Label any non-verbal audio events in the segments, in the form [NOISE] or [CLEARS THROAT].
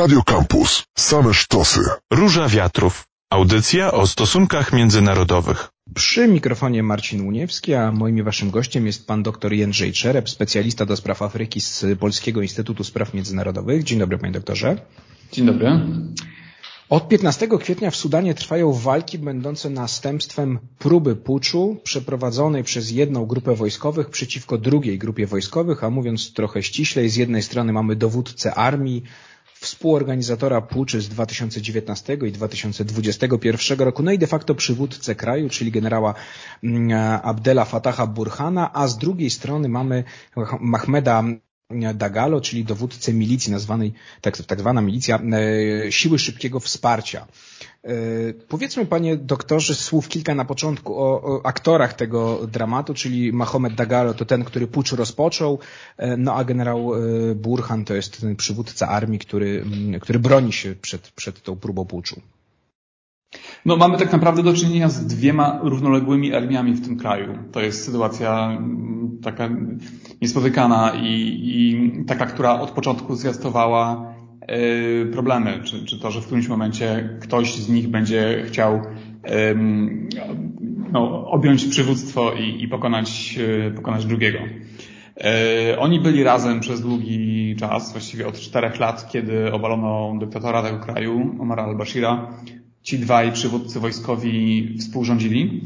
Radio Campus. Same sztosy. Róża Wiatrów. Audycja o stosunkach międzynarodowych. Przy mikrofonie Marcin Uniewski, a moim i waszym gościem jest pan dr Jędrzej Czerep, specjalista do spraw Afryki z Polskiego Instytutu Spraw Międzynarodowych. Dzień dobry panie doktorze. Dzień dobry. Od 15 kwietnia w Sudanie trwają walki będące następstwem próby puczu przeprowadzonej przez jedną grupę wojskowych przeciwko drugiej grupie wojskowych, a mówiąc trochę ściślej, z jednej strony mamy dowódcę armii, współorganizatora puczy z 2019 i 2021 roku, no i de facto przywódcę kraju, czyli generała mm, Abdela Fataha Burhana, a z drugiej strony mamy Mahmeda Dagalo, czyli dowódcę milicji nazwanej, tak, tak zwana milicja, e, siły szybkiego wsparcia. E, powiedzmy panie doktorze słów kilka na początku o, o, aktorach tego dramatu, czyli Mahomet Dagalo to ten, który pucz rozpoczął, e, no a generał Burhan to jest ten przywódca armii, który, który broni się przed, przed tą próbą puczu. No mamy tak naprawdę do czynienia z dwiema równoległymi armiami w tym kraju. To jest sytuacja mm, taka niespotykana i, i taka, która od początku zwiastowała yy, problemy. Czy, czy to, że w którymś momencie ktoś z nich będzie chciał no, objąć przywództwo i, i pokonać, yy, pokonać drugiego. E, oni byli razem przez długi czas, właściwie od czterech lat, kiedy obalono dyktatora tego kraju, Omara al-Bashira ci dwaj przywódcy wojskowi współrządzili.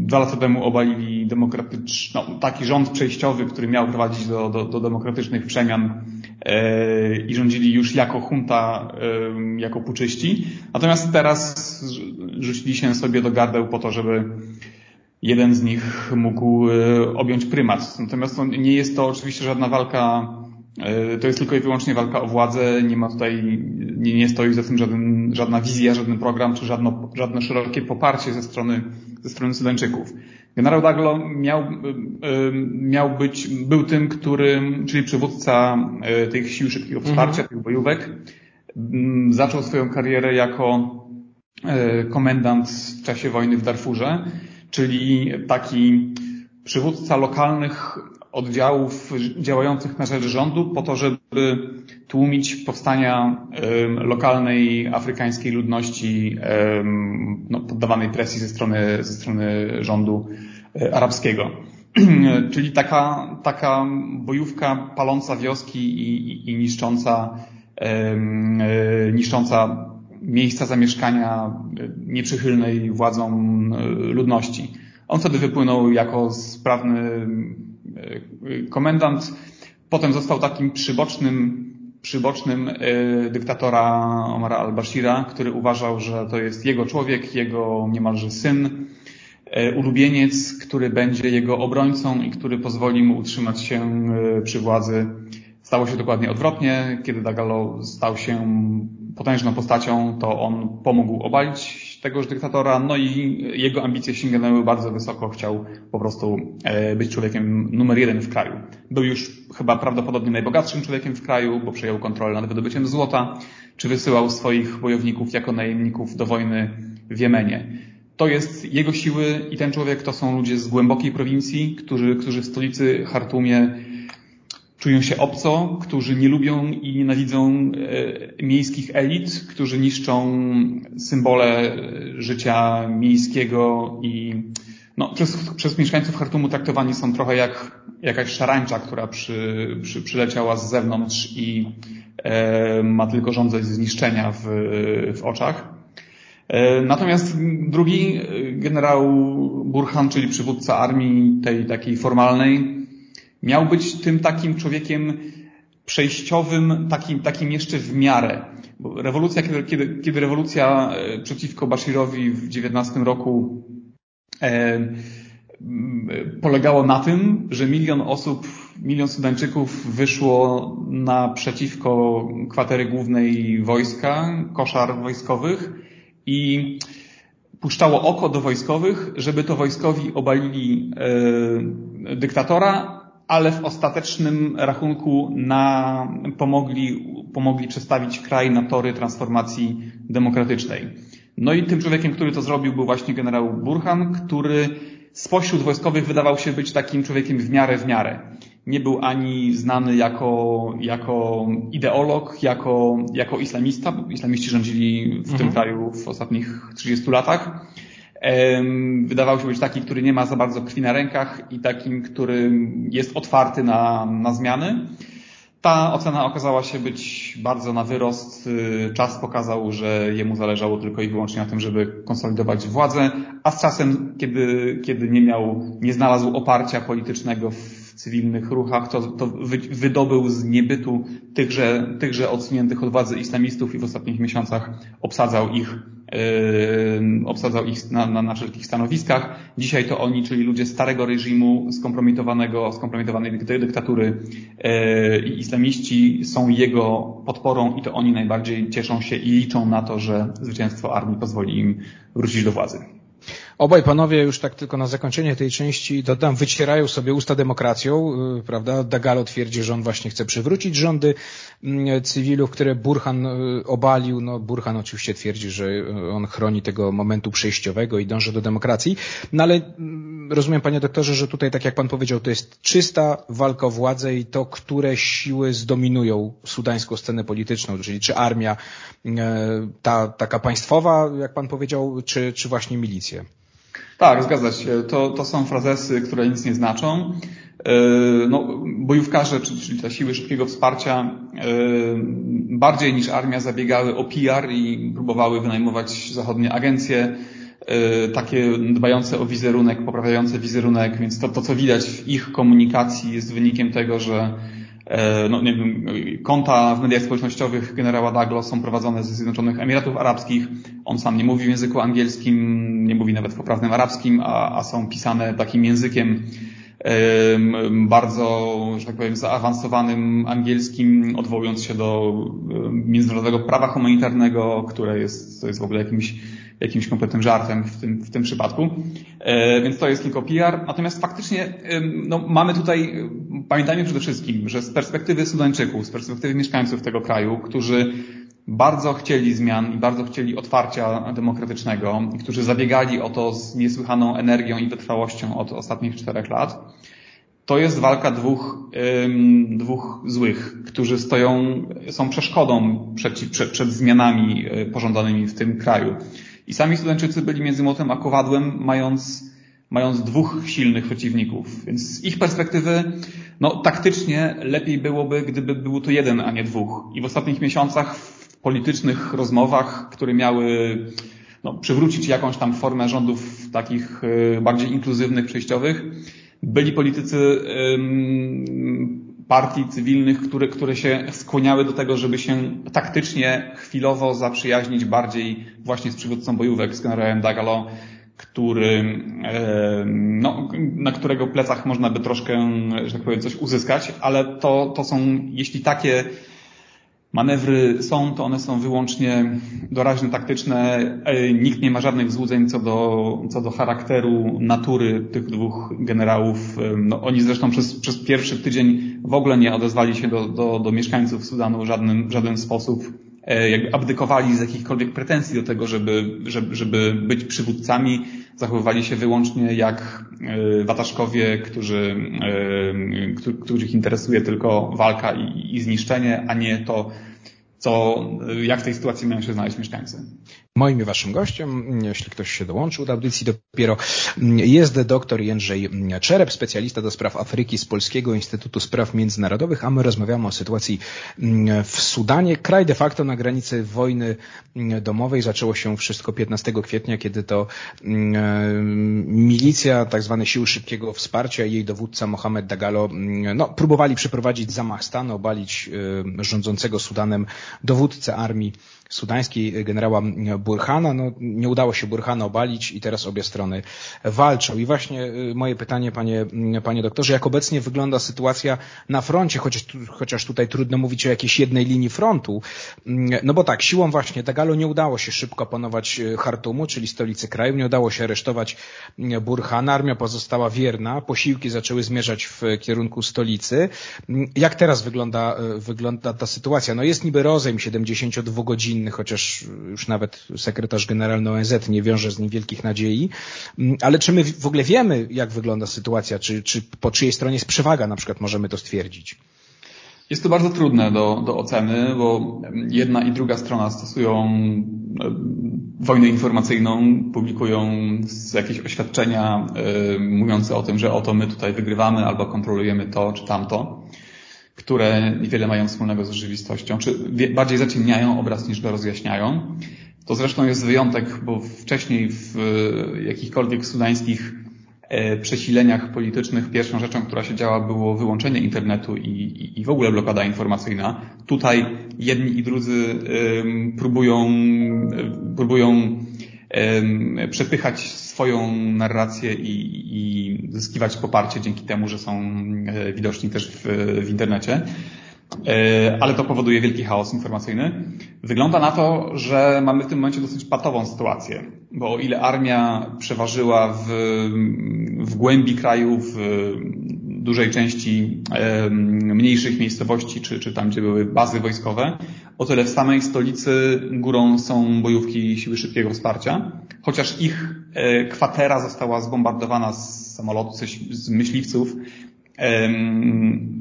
Dwa lata temu obalili demokratyczny, no, taki rząd przejściowy, który miał prowadzić do, do, do demokratycznych przemian e, i rządzili już jako junta, jako puczyści. Natomiast teraz rzucili się sobie do gardeł po to, żeby jeden z nich mógł e, objąć prymat. Natomiast nie jest to oczywiście żadna walka to jest tylko i wyłącznie walka o władzę, nie ma tutaj, nie, nie stoi za tym żaden, żadna wizja, żaden program, czy żadno, żadne szerokie poparcie ze strony, ze strony Sudańczyków. Generał Daglo miał, e, miał być, był tym, który, czyli przywódca e, tych sił szybkiego wsparcia, mhm. tych bojówek, zaczął swoją karierę jako komendant w czasie wojny w Darfurze, czyli taki przywódca lokalnych oddziałów działających na rzecz rządu po to, żeby tłumić powstania lokalnej afrykańskiej ludności no, poddawanej presji ze strony, ze strony rządu e, arabskiego. [CLEARS THROAT] Czyli taka, taka bojówka paląca wioski i, i, i niszcząca, e, niszcząca miejsca zamieszkania e, nieprzychylnej władzom ludności. On wtedy wypłynął jako sprawny komendant. Potem został takim przybocznym, przybocznym e, dyktatora Omara al-Bashira, który uważał, że to jest jego człowiek, jego niemalże syn, e, ulubieniec, który będzie jego obrońcą i który pozwoli mu utrzymać się przy władzy. Stało się dokładnie odwrotnie. Kiedy Dagalo stał się potężną postacią, to on pomógł obalić tegoż dyktatora, no i jego ambicje sięgnęły bardzo wysoko, chciał po prostu e, być człowiekiem numer jeden w kraju. Był już chyba prawdopodobnie najbogatszym człowiekiem w kraju, bo przejął kontrolę nad wydobyciem złota, czy wysyłał swoich bojowników jako najemników do wojny w Jemenie. To jest jego siły i ten człowiek to są ludzie z głębokiej prowincji, którzy, którzy w stolicy Hartumie czują się obco, którzy nie lubią i nienawidzą e, miejskich elit, którzy niszczą symbole życia miejskiego i no, przez, przez mieszkańców Hartumu traktowani są trochę jak jakaś szarańcza, która przy, przy, przyleciała z zewnątrz i e, ma tylko żądze zniszczenia w, w oczach. E, natomiast drugi generał Burhan, czyli przywódca armii tej takiej formalnej, Miał być tym takim człowiekiem przejściowym, takim, takim jeszcze w miarę. Bo rewolucja, kiedy, kiedy, kiedy rewolucja e, przeciwko Bashirowi w 19 roku e, polegało na tym, że milion osób, milion Sudańczyków wyszło naprzeciwko kwatery głównej wojska, koszar wojskowych i puszczało oko do wojskowych, żeby to wojskowi obalili e, dyktatora, ale w ostatecznym rachunku na, pomogli, pomogli przestawić kraj na tory transformacji demokratycznej. No i tym człowiekiem, który to zrobił, był właśnie generał Burhan, który spośród wojskowych wydawał się być takim człowiekiem w miarę w miarę. nie był ani znany jako, jako ideolog, jako, jako islamista, bo islamiści rządzili w mhm. tym kraju w ostatnich 30 latach. Wydawał się być taki, który nie ma za bardzo krwi na rękach i takim, który jest otwarty na, na zmiany. Ta ocena okazała się być bardzo na wyrost. Y, czas pokazał, że jemu zależało tylko i wyłącznie na tym, żeby konsolidować władzę, a z czasem, kiedy, kiedy nie miał, nie znalazł oparcia politycznego w cywilnych ruchach, to, to wydobył z niebytu tychże, tychże odsuniętych od władzy islamistów i w ostatnich miesiącach obsadzał ich obsadzał ich na, na, na wszelkich stanowiskach. Dzisiaj to oni, czyli ludzie starego reżimu, skompromitowanego, skompromitowanej dyktatury i islamiści są jego podporą i to oni najbardziej cieszą się i liczą na to, że zwycięstwo armii pozwoli im wrócić do władzy. Obaj panowie już tak tylko na zakończenie tej części dodam, wycierają sobie usta demokracją, y, prawda? Dagalo twierdzi, że on właśnie chce przywrócić rządy mm, cywilów, które Burhan y, obalił. No, Burhan oczywiście twierdzi, że y, on chroni tego momentu przejściowego i dąży do demokracji. No ale mm, rozumiem, panie doktorze, że tutaj, tak jak pan powiedział, to jest czysta walka o władzę i to, które siły zdominują sudańską scenę polityczną, czyli czy armia, ta taka państwowa, jak pan powiedział, czy, czy właśnie milicje. Tak, zgadza się. To, to są frazesy, które nic nie znaczą. E, no, bojówkarze, czyli te siły szybkiego wsparcia, e, bardziej niż armia zabiegały o PR i próbowały wynajmować zachodnie agencje, e, takie dbające o wizerunek, poprawiające wizerunek, więc to, to co widać w ich komunikacji jest wynikiem tego, że no, nie wiem, konta w mediach społecznościowych generała Daglo są prowadzone ze Zjednoczonych Emiratów Arabskich. On sam nie mówi w języku angielskim, nie mówi nawet w poprawnym arabskim, a, a są pisane takim językiem bardzo, że tak powiem, zaawansowanym angielskim, odwołując się do międzynarodowego prawa humanitarnego, które jest, jest w ogóle jakimś, jakimś kompletnym żartem w tym, w tym przypadku. E, więc to jest tylko PR. Natomiast faktycznie no, mamy tutaj, pamiętajmy przede wszystkim, że z perspektywy Sudańczyków, z perspektywy mieszkańców tego kraju, którzy bardzo chcieli zmian i bardzo chcieli otwarcia demokratycznego, którzy zabiegali o to z niesłychaną energią i wytrwałością od ostatnich czterech lat. To jest walka dwóch, dwóch złych, którzy stoją, są przeszkodą przed, przed, przed zmianami e, pożądanymi w tym kraju. I sami Sudańczycy byli między młotem a kowadłem, mając, mając dwóch silnych przeciwników. Więc z ich perspektywy, no taktycznie lepiej byłoby, gdyby był to jeden, a nie dwóch. I w ostatnich miesiącach politycznych rozmowach, które miały no, przywrócić jakąś tam formę rządów takich e, bardziej inkluzywnych, przejściowych, byli politycy partii cywilnych, które, które się skłaniały do tego, żeby się taktycznie, chwilowo zaprzyjaźnić bardziej właśnie z przywódcą bojówek, z generałem Dagalo, który, no, na którego plecach można by troszkę, że tak powiem, coś uzyskać, ale to, to są, jeśli takie manewry są, to one są wyłącznie doraźne, taktyczne. E, nikt nie ma żadnych złudzeń co do, co do charakteru, natury tych dwóch generałów. No, oni zresztą przez, przez pierwszy tydzień w ogóle nie odezwali się do, do, do mieszkańców Sudanu w żadnym, w żaden sposób. E, jakby abdykowali z jakichkolwiek pretensji do tego, żeby, żeby, żeby być przywódcami, zachowywali się wyłącznie jak wataszkowie, którzy, których interesuje tylko walka i, i zniszczenie, a nie to, co, jak w tej sytuacji mają się znaleźć mieszkańcy. Moim i waszym gościem, jeśli ktoś się dołączył do audycji dopiero, jest doktor Jędrzej Czerep, specjalista do spraw Afryki z Polskiego Instytutu Spraw Międzynarodowych, a my rozmawiamy o sytuacji w Sudanie. Kraj de facto na granicy wojny domowej. Zaczęło się wszystko 15 kwietnia, kiedy to milicja, tak zwane siły szybkiego wsparcia i jej dowódca Mohamed Dagalo no, próbowali przeprowadzić zamach stanu, obalić rządzącego Sudanem dowódcę armii sudańskiej generała Burhana. No, nie udało się Burhana obalić i teraz obie strony walczą. I właśnie y, moje pytanie, panie, panie doktorze, jak obecnie wygląda sytuacja na froncie, chociaż, chociaż tutaj trudno mówić o jakiejś jednej linii frontu. Mm, no bo tak, siłą właśnie Dagalo nie udało się szybko panować y, Hartumu, czyli stolicy kraju, nie udało się aresztować Burhana, armia pozostała wierna, posiłki zaczęły zmierzać w kierunku stolicy. Mm, jak teraz wygląda, y, wygląda ta sytuacja? No jest niby rozejm 72-godzinny, chociaż już nawet sekretarz generalny ONZ nie wiąże z nim wielkich nadziei. Mm, ale czy my w ogóle wiemy, jak wygląda sytuacja? Czy, czy po czyjej stronie jest przewaga, na przykład możemy to stwierdzić? Jest to bardzo trudne do, do oceny, bo jedna i druga strona stosują e, wojnę informacyjną, publikują jakieś oświadczenia y, mówiące o tym, że oto my tutaj wygrywamy albo kontrolujemy to czy tamto, które niewiele mają wspólnego z rzeczywistością, czy bardziej zaciemniają obraz niż go rozjaśniają. To zresztą jest wyjątek, bo wcześniej w jakichkolwiek sudańskich E, przesileniach politycznych pierwszą rzeczą, która się działa, było wyłączenie internetu i, i, i w ogóle blokada informacyjna. Tutaj jedni i drudzy próbują, próbują przepychać swoją narrację i, i zyskiwać poparcie dzięki temu, że są e, widoczni też w, w internecie. E, ale to powoduje wielki chaos informacyjny. Wygląda na to, że mamy w tym momencie dosyć patową sytuację, bo o ile armia przeważyła w, w głębi kraju, w dużej części mniejszych miejscowości, czy, czy tam, gdzie były bazy wojskowe, o tyle w samej stolicy górą są bojówki siły szybkiego wsparcia, chociaż ich e, kwatera została zbombardowana z samolotu, z myśliwców,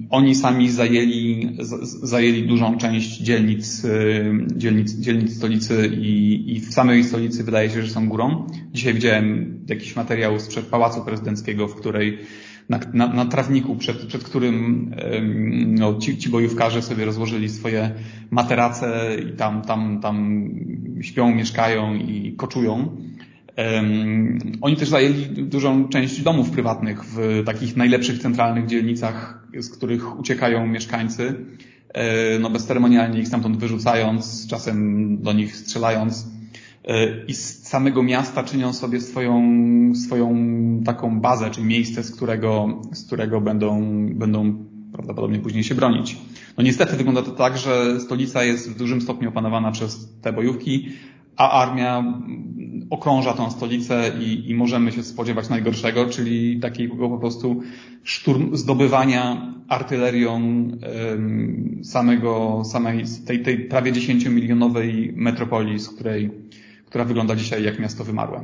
oni sami zajęli, zajęli dużą część dzielnic, dzielnic, dzielnic stolicy i, i w samej stolicy wydaje się, że są górą. Dzisiaj widziałem jakiś materiał sprzed Pałacu Prezydenckiego, w której na, na, na trawniku, przed, przed którym no, ci, ci bojówkarze sobie rozłożyli swoje materace i tam, tam, tam śpią, mieszkają i koczują. Oni też zajęli dużą część domów prywatnych w takich najlepszych centralnych dzielnicach, z których uciekają mieszkańcy, e, no bezceremonialnie ich stamtąd wyrzucając, czasem do nich strzelając e, i z samego miasta czynią sobie swoją, swoją taką bazę, czyli miejsce, z którego, z którego będą, będą prawdopodobnie później się bronić. No niestety wygląda to tak, że stolica jest w dużym stopniu opanowana przez te bojówki, a armia okrąża tą stolicę i, i możemy się spodziewać najgorszego, czyli takiego po prostu szturm zdobywania artylerią samego, samej, tej, tej prawie 10-milionowej metropolii, z której, która wygląda dzisiaj jak miasto wymarłe.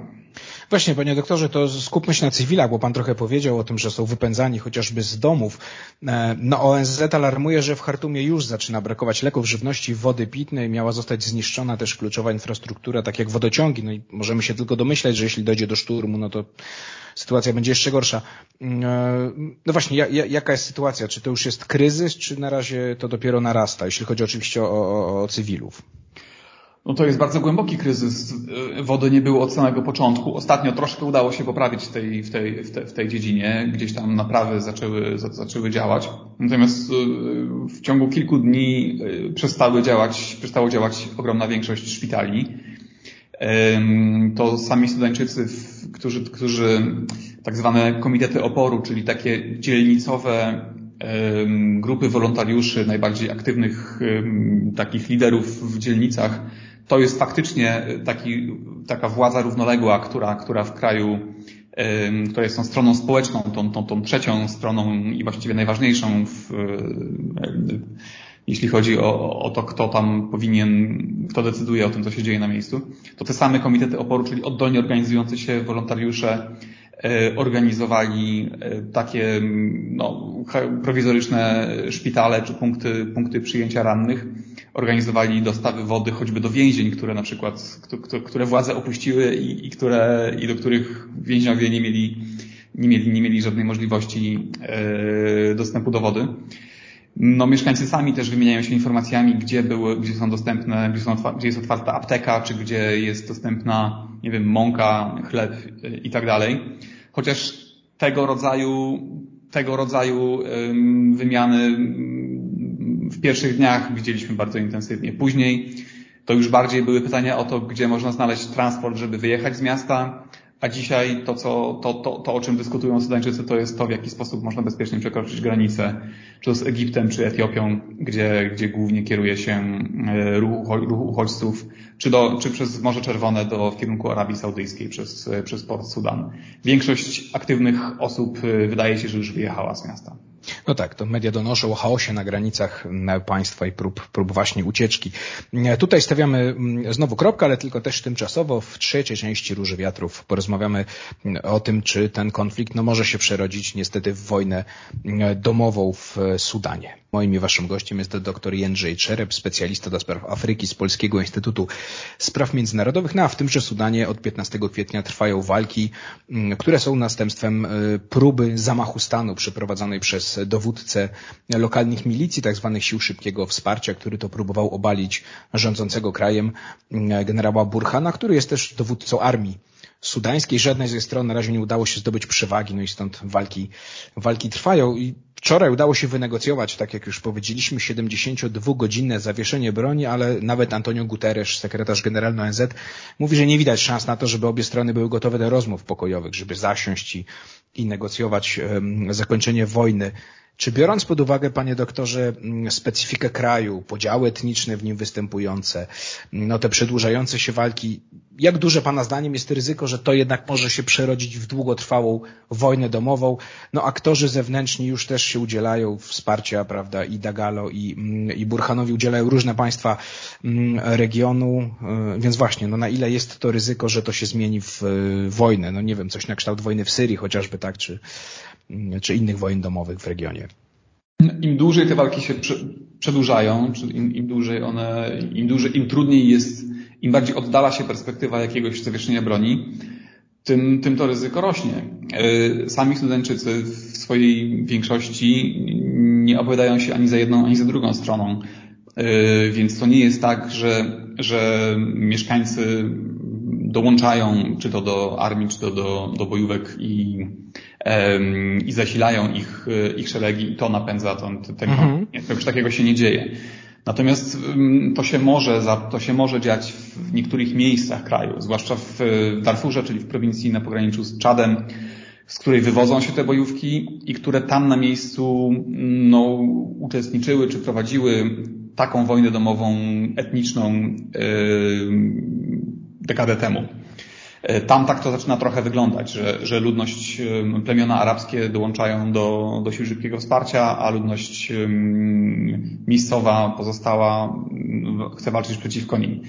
Właśnie, panie doktorze, to skupmy się na cywilach, bo pan trochę powiedział o tym, że są wypędzani chociażby z domów. E, no ONZ alarmuje, że w Chartumie już zaczyna brakować leków, żywności, wody pitnej. Miała zostać zniszczona też kluczowa infrastruktura, tak jak wodociągi. No i możemy się tylko domyślać, że jeśli dojdzie do szturmu, no to sytuacja będzie jeszcze gorsza. E, no właśnie, jaka jest sytuacja? Czy to już jest kryzys, czy na razie to dopiero narasta, jeśli chodzi oczywiście o, o, o cywilów? No to jest bardzo głęboki kryzys. Wody nie było od samego początku. Ostatnio troszkę udało się poprawić w tej, w tej, w tej, w tej dziedzinie. Gdzieś tam naprawy zaczęły, zaczęły działać. Natomiast y, w ciągu kilku dni y, przestały działać, przestało działać ogromna większość szpitali. To sami Sudańczycy, którzy, którzy tak zwane komitety oporu, czyli takie dzielnicowe grupy wolontariuszy, najbardziej aktywnych takich liderów w dzielnicach, to jest faktycznie taki, taka władza równoległa, która, która w kraju, która jest tą stroną społeczną, tą, tą, tą trzecią stroną i właściwie najważniejszą, w, jeśli chodzi o, o to, kto tam powinien, kto decyduje o tym, co się dzieje na miejscu, to te same komitety oporu, czyli oddolnie organizujący się wolontariusze, e, organizowali e, takie no, prowizoryczne szpitale czy punkty, punkty przyjęcia rannych organizowali dostawy wody choćby do więzień, które na przykład, które władze opuściły i, i, które, i do których więźniowie nie mieli, nie mieli, nie mieli żadnej możliwości e, dostępu do wody. No, mieszkańcy sami też wymieniają się informacjami, gdzie były, gdzie są dostępne, gdzie, są gdzie jest otwarta apteka, czy gdzie jest dostępna, nie wiem, mąka, chleb i tak dalej. Chociaż tego rodzaju, tego rodzaju wymiany w pierwszych dniach widzieliśmy bardzo intensywnie. Później to już bardziej były pytania o to, gdzie można znaleźć transport, żeby wyjechać z miasta, a dzisiaj to, co, to, to, to o czym dyskutują Sudańczycy, to jest to, w jaki sposób można bezpiecznie przekroczyć granicę, czy z Egiptem, czy Etiopią, gdzie, gdzie głównie kieruje się e, ruch, ruch uchodźców, czy, do, czy przez Morze Czerwone do, w kierunku Arabii Saudyjskiej przez, przez port Sudan. Większość aktywnych osób e, wydaje się, że już wyjechała z miasta. No tak, to media donoszą o chaosie na granicach państwa i prób, prób właśnie ucieczki. Tutaj stawiamy mm, znowu kropkę, ale tylko też tymczasowo. W trzeciej części Róży Wiatrów porozmawiamy o tym, czy ten konflikt no, może się przerodzić niestety w wojnę domową w Sudanie. Moim i waszym gościem jest dr Jędrzej Czerep, specjalista do spraw Afryki z Polskiego Instytutu Spraw Międzynarodowych. No a w tymże Sudanie od 15 kwietnia trwają walki, mm, które są następstwem y, próby zamachu stanu przeprowadzonej przez dowódcę lokalnych milicji, tzw. Tak sił szybkiego wsparcia, który to próbował obalić rządzącego krajem mm, generała Burhana, który jest też dowódcą armii sudańskiej. Żadnej ze stron na razie nie udało się zdobyć przewagi, no i stąd walki, walki trwają. I wczoraj udało się wynegocjować, tak jak już powiedzieliśmy, 72-godzinne zawieszenie broni, ale nawet Antonio Guterres, sekretarz generalny ONZ, mówi, że nie widać szans na to, żeby obie strony były gotowe do rozmów pokojowych, żeby zasiąść i, i negocjować um, zakończenie wojny. Czy biorąc pod uwagę, panie doktorze, mm, specyfikę kraju, podziały etniczne w nim występujące, no te przedłużające się walki, jak duże pana zdaniem jest ryzyko, że to jednak może się przerodzić w długotrwałą wojnę domową? No aktorzy zewnętrzni już też się udzielają wsparcia, prawda, i Dagalo i, mm, i Burhanowi udzielają różne państwa mm, regionu, y, więc właśnie, no na ile jest to ryzyko, że to się zmieni w wojnę? No nie wiem, coś na kształt wojny w Syrii chociażby, tak, czy, czy innych wojen domowych w regionie. Im dłużej te walki się przedłużają, im, im dłużej one, im dłużej, im trudniej jest, im bardziej oddala się perspektywa jakiegoś zawieszenia broni, tym, tym to ryzyko rośnie. E, sami Sudańczycy w swojej większości nie opowiadają się ani za jedną, ani za drugą stroną. E, więc to nie jest tak, że, że mieszkańcy dołączają czy to do armii, czy to do, do bojówek i, i zasilają ich, ich szeregi i to napędza ten, ten mhm. Czegoś takiego się nie dzieje. Natomiast to się może, to się może dziać w niektórych miejscach kraju, zwłaszcza w Darfurze, czyli w prowincji na pograniczu z Czadem, z której wywodzą się te bojówki i które tam na miejscu no, uczestniczyły czy prowadziły taką wojnę domową etniczną yy, dekadę temu. E, tam tak to zaczyna trochę wyglądać, że, że ludność, plemiona arabskie dołączają do, do sił szybkiego wsparcia, a ludność miejscowa, pozostała chce walczyć przeciwko nim.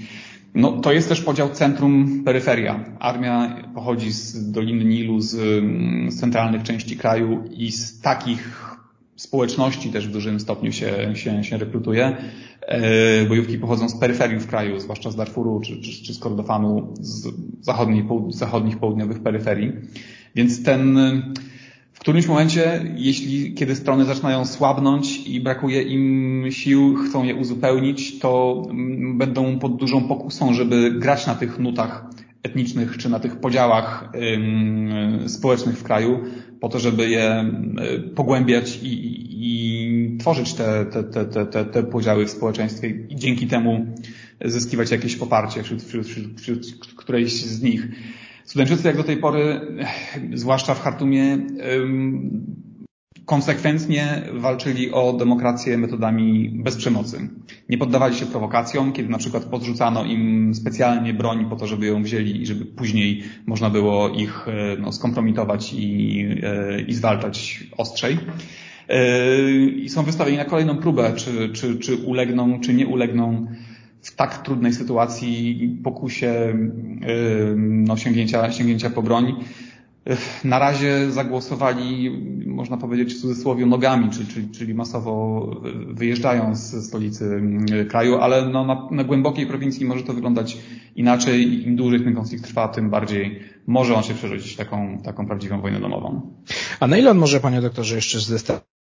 No, to jest też podział centrum-peryferia. Armia pochodzi z Doliny Nilu, z, z centralnych części kraju i z takich społeczności też w dużym stopniu się, się, się rekrutuje. E, bojówki pochodzą z peryferii w kraju, zwłaszcza z Darfuru czy, czy, czy z Kordofanu, z zachodniej, zachodnich, południowych peryferii. Więc ten, w którymś momencie, jeśli, kiedy strony zaczynają słabnąć i brakuje im sił, chcą je uzupełnić, to będą pod dużą pokusą, żeby grać na tych nutach etnicznych czy na tych podziałach społecznych w kraju, po to, żeby je pogłębiać i, i tworzyć te, te, te, te, te podziały w społeczeństwie i dzięki temu zyskiwać jakieś poparcie wśród, wśród, wśród, wśród którejś z nich. Studenczycy jak do tej pory, zwłaszcza w Hartumie, konsekwentnie walczyli o demokrację metodami bez przemocy. Nie poddawali się prowokacjom, kiedy na przykład podrzucano im specjalnie broń po to, żeby ją wzięli i żeby później można było ich e, no, skompromitować i, e, i zwalczać ostrzej. E, I są wystawieni na kolejną próbę, czy, czy, czy ulegną, czy nie ulegną w tak trudnej sytuacji pokusie no, sięgnięcia, sięgnięcia po broń na razie zagłosowali, można powiedzieć w cudzysłowie, nogami, czyli, czyli, masowo wyjeżdżają z stolicy mm, kraju, ale no na, na, głębokiej prowincji może to wyglądać inaczej. Im dłużej ten konflikt trwa, tym bardziej może on się przerodzić w taką, taką prawdziwą wojnę domową. A na ile on może, panie doktorze, jeszcze zdestabilizować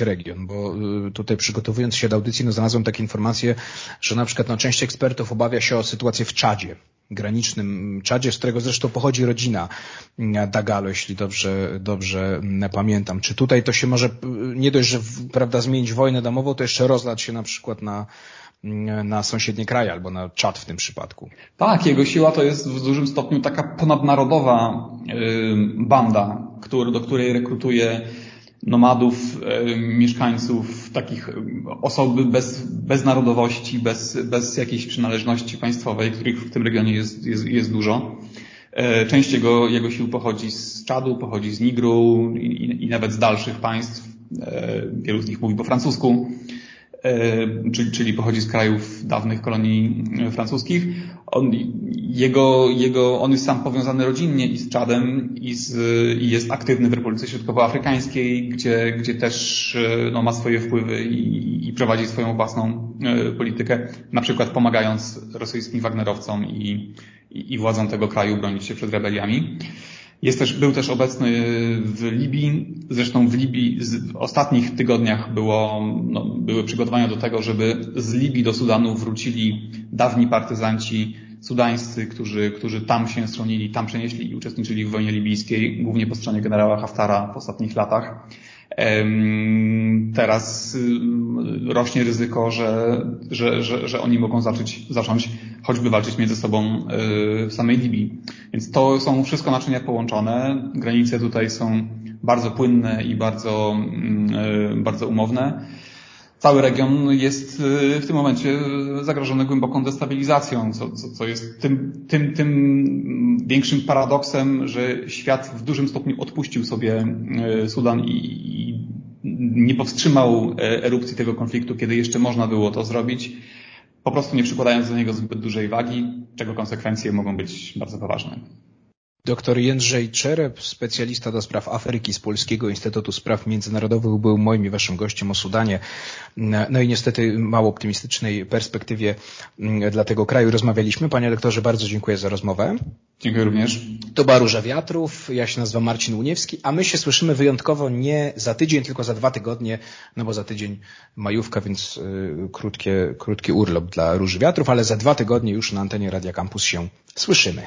region, bo y, tutaj przygotowując się do audycji, no znalazłem takie informacje, że na przykład no, część ekspertów obawia się o sytuację w Czadzie, granicznym Czadzie, z którego zresztą pochodzi rodzina Dagalo, jeśli dobrze, dobrze pamiętam. Czy tutaj to się może nie dość, że prawda, zmienić wojnę domową, to jeszcze rozlać się na przykład na, na sąsiednie kraje albo na Czad w tym przypadku. Tak, jego siła to jest w dużym stopniu taka ponadnarodowa banda, do której rekrutuje nomadów, e, mieszkańców, takich osoby bez, bez narodowości, bez, bez jakiejś przynależności państwowej, których w tym regionie jest, jest, jest dużo. E, część jego, jego sił pochodzi z Czadu, pochodzi z Nigru i, i nawet z dalszych państw, Wielu z nich mówi po francusku. E, czyli, czyli pochodzi z krajów dawnych kolonii e, francuskich. On, jego, jego, on jest sam powiązany rodzinnie i z Czadem i, z, i jest aktywny w Republice Środkowoafrykańskiej, gdzie, gdzie też e, no, ma swoje wpływy i, i prowadzi swoją własną politykę, na przykład pomagając rosyjskim Wagnerowcom i, i, i władzom tego kraju bronić się przed rebeliami. Jest też, był też obecny w Libii. Zresztą w Libii w ostatnich tygodniach było, no, były przygotowania do tego, żeby z Libii do Sudanu wrócili dawni partyzanci sudańscy, którzy, którzy tam się stronili, tam przenieśli i uczestniczyli w wojnie libijskiej, głównie po stronie generała Haftara w ostatnich latach. Teraz y, rośnie ryzyko, że, że, że, że oni mogą zacząć, zacząć choćby walczyć między sobą y, w samej Libii. Więc to są wszystko naczynia połączone. Granice tutaj są bardzo płynne i bardzo, mm, y, bardzo umowne. Cały region jest w tym momencie zagrożony głęboką destabilizacją, co, co, co jest tym, tym, tym większym paradoksem, że świat w dużym stopniu odpuścił sobie Sudan i, nie powstrzymał e, erupcji tego konfliktu, kiedy jeszcze można było to zrobić, po prostu nie przykładając do niego zbyt dużej wagi, czego konsekwencje mogą być bardzo poważne. Doktor Jędrzej Czerep, specjalista do spraw Afryki z Polskiego Instytutu Spraw Międzynarodowych, był moim i waszym gościem o Sudanie. No i niestety mało optymistycznej perspektywie mm, dla tego kraju rozmawialiśmy. Panie doktorze, bardzo dziękuję za rozmowę. Dziękuję również. To była Róża Wiatrów, ja się nazywam Marcin Uniewski, a my się słyszymy wyjątkowo nie za tydzień, tylko za dwa tygodnie, no bo za tydzień majówka, więc y, krótkie, krótki urlop dla Róży Wiatrów, ale za dwa tygodnie już na antenie Radia Campus się słyszymy.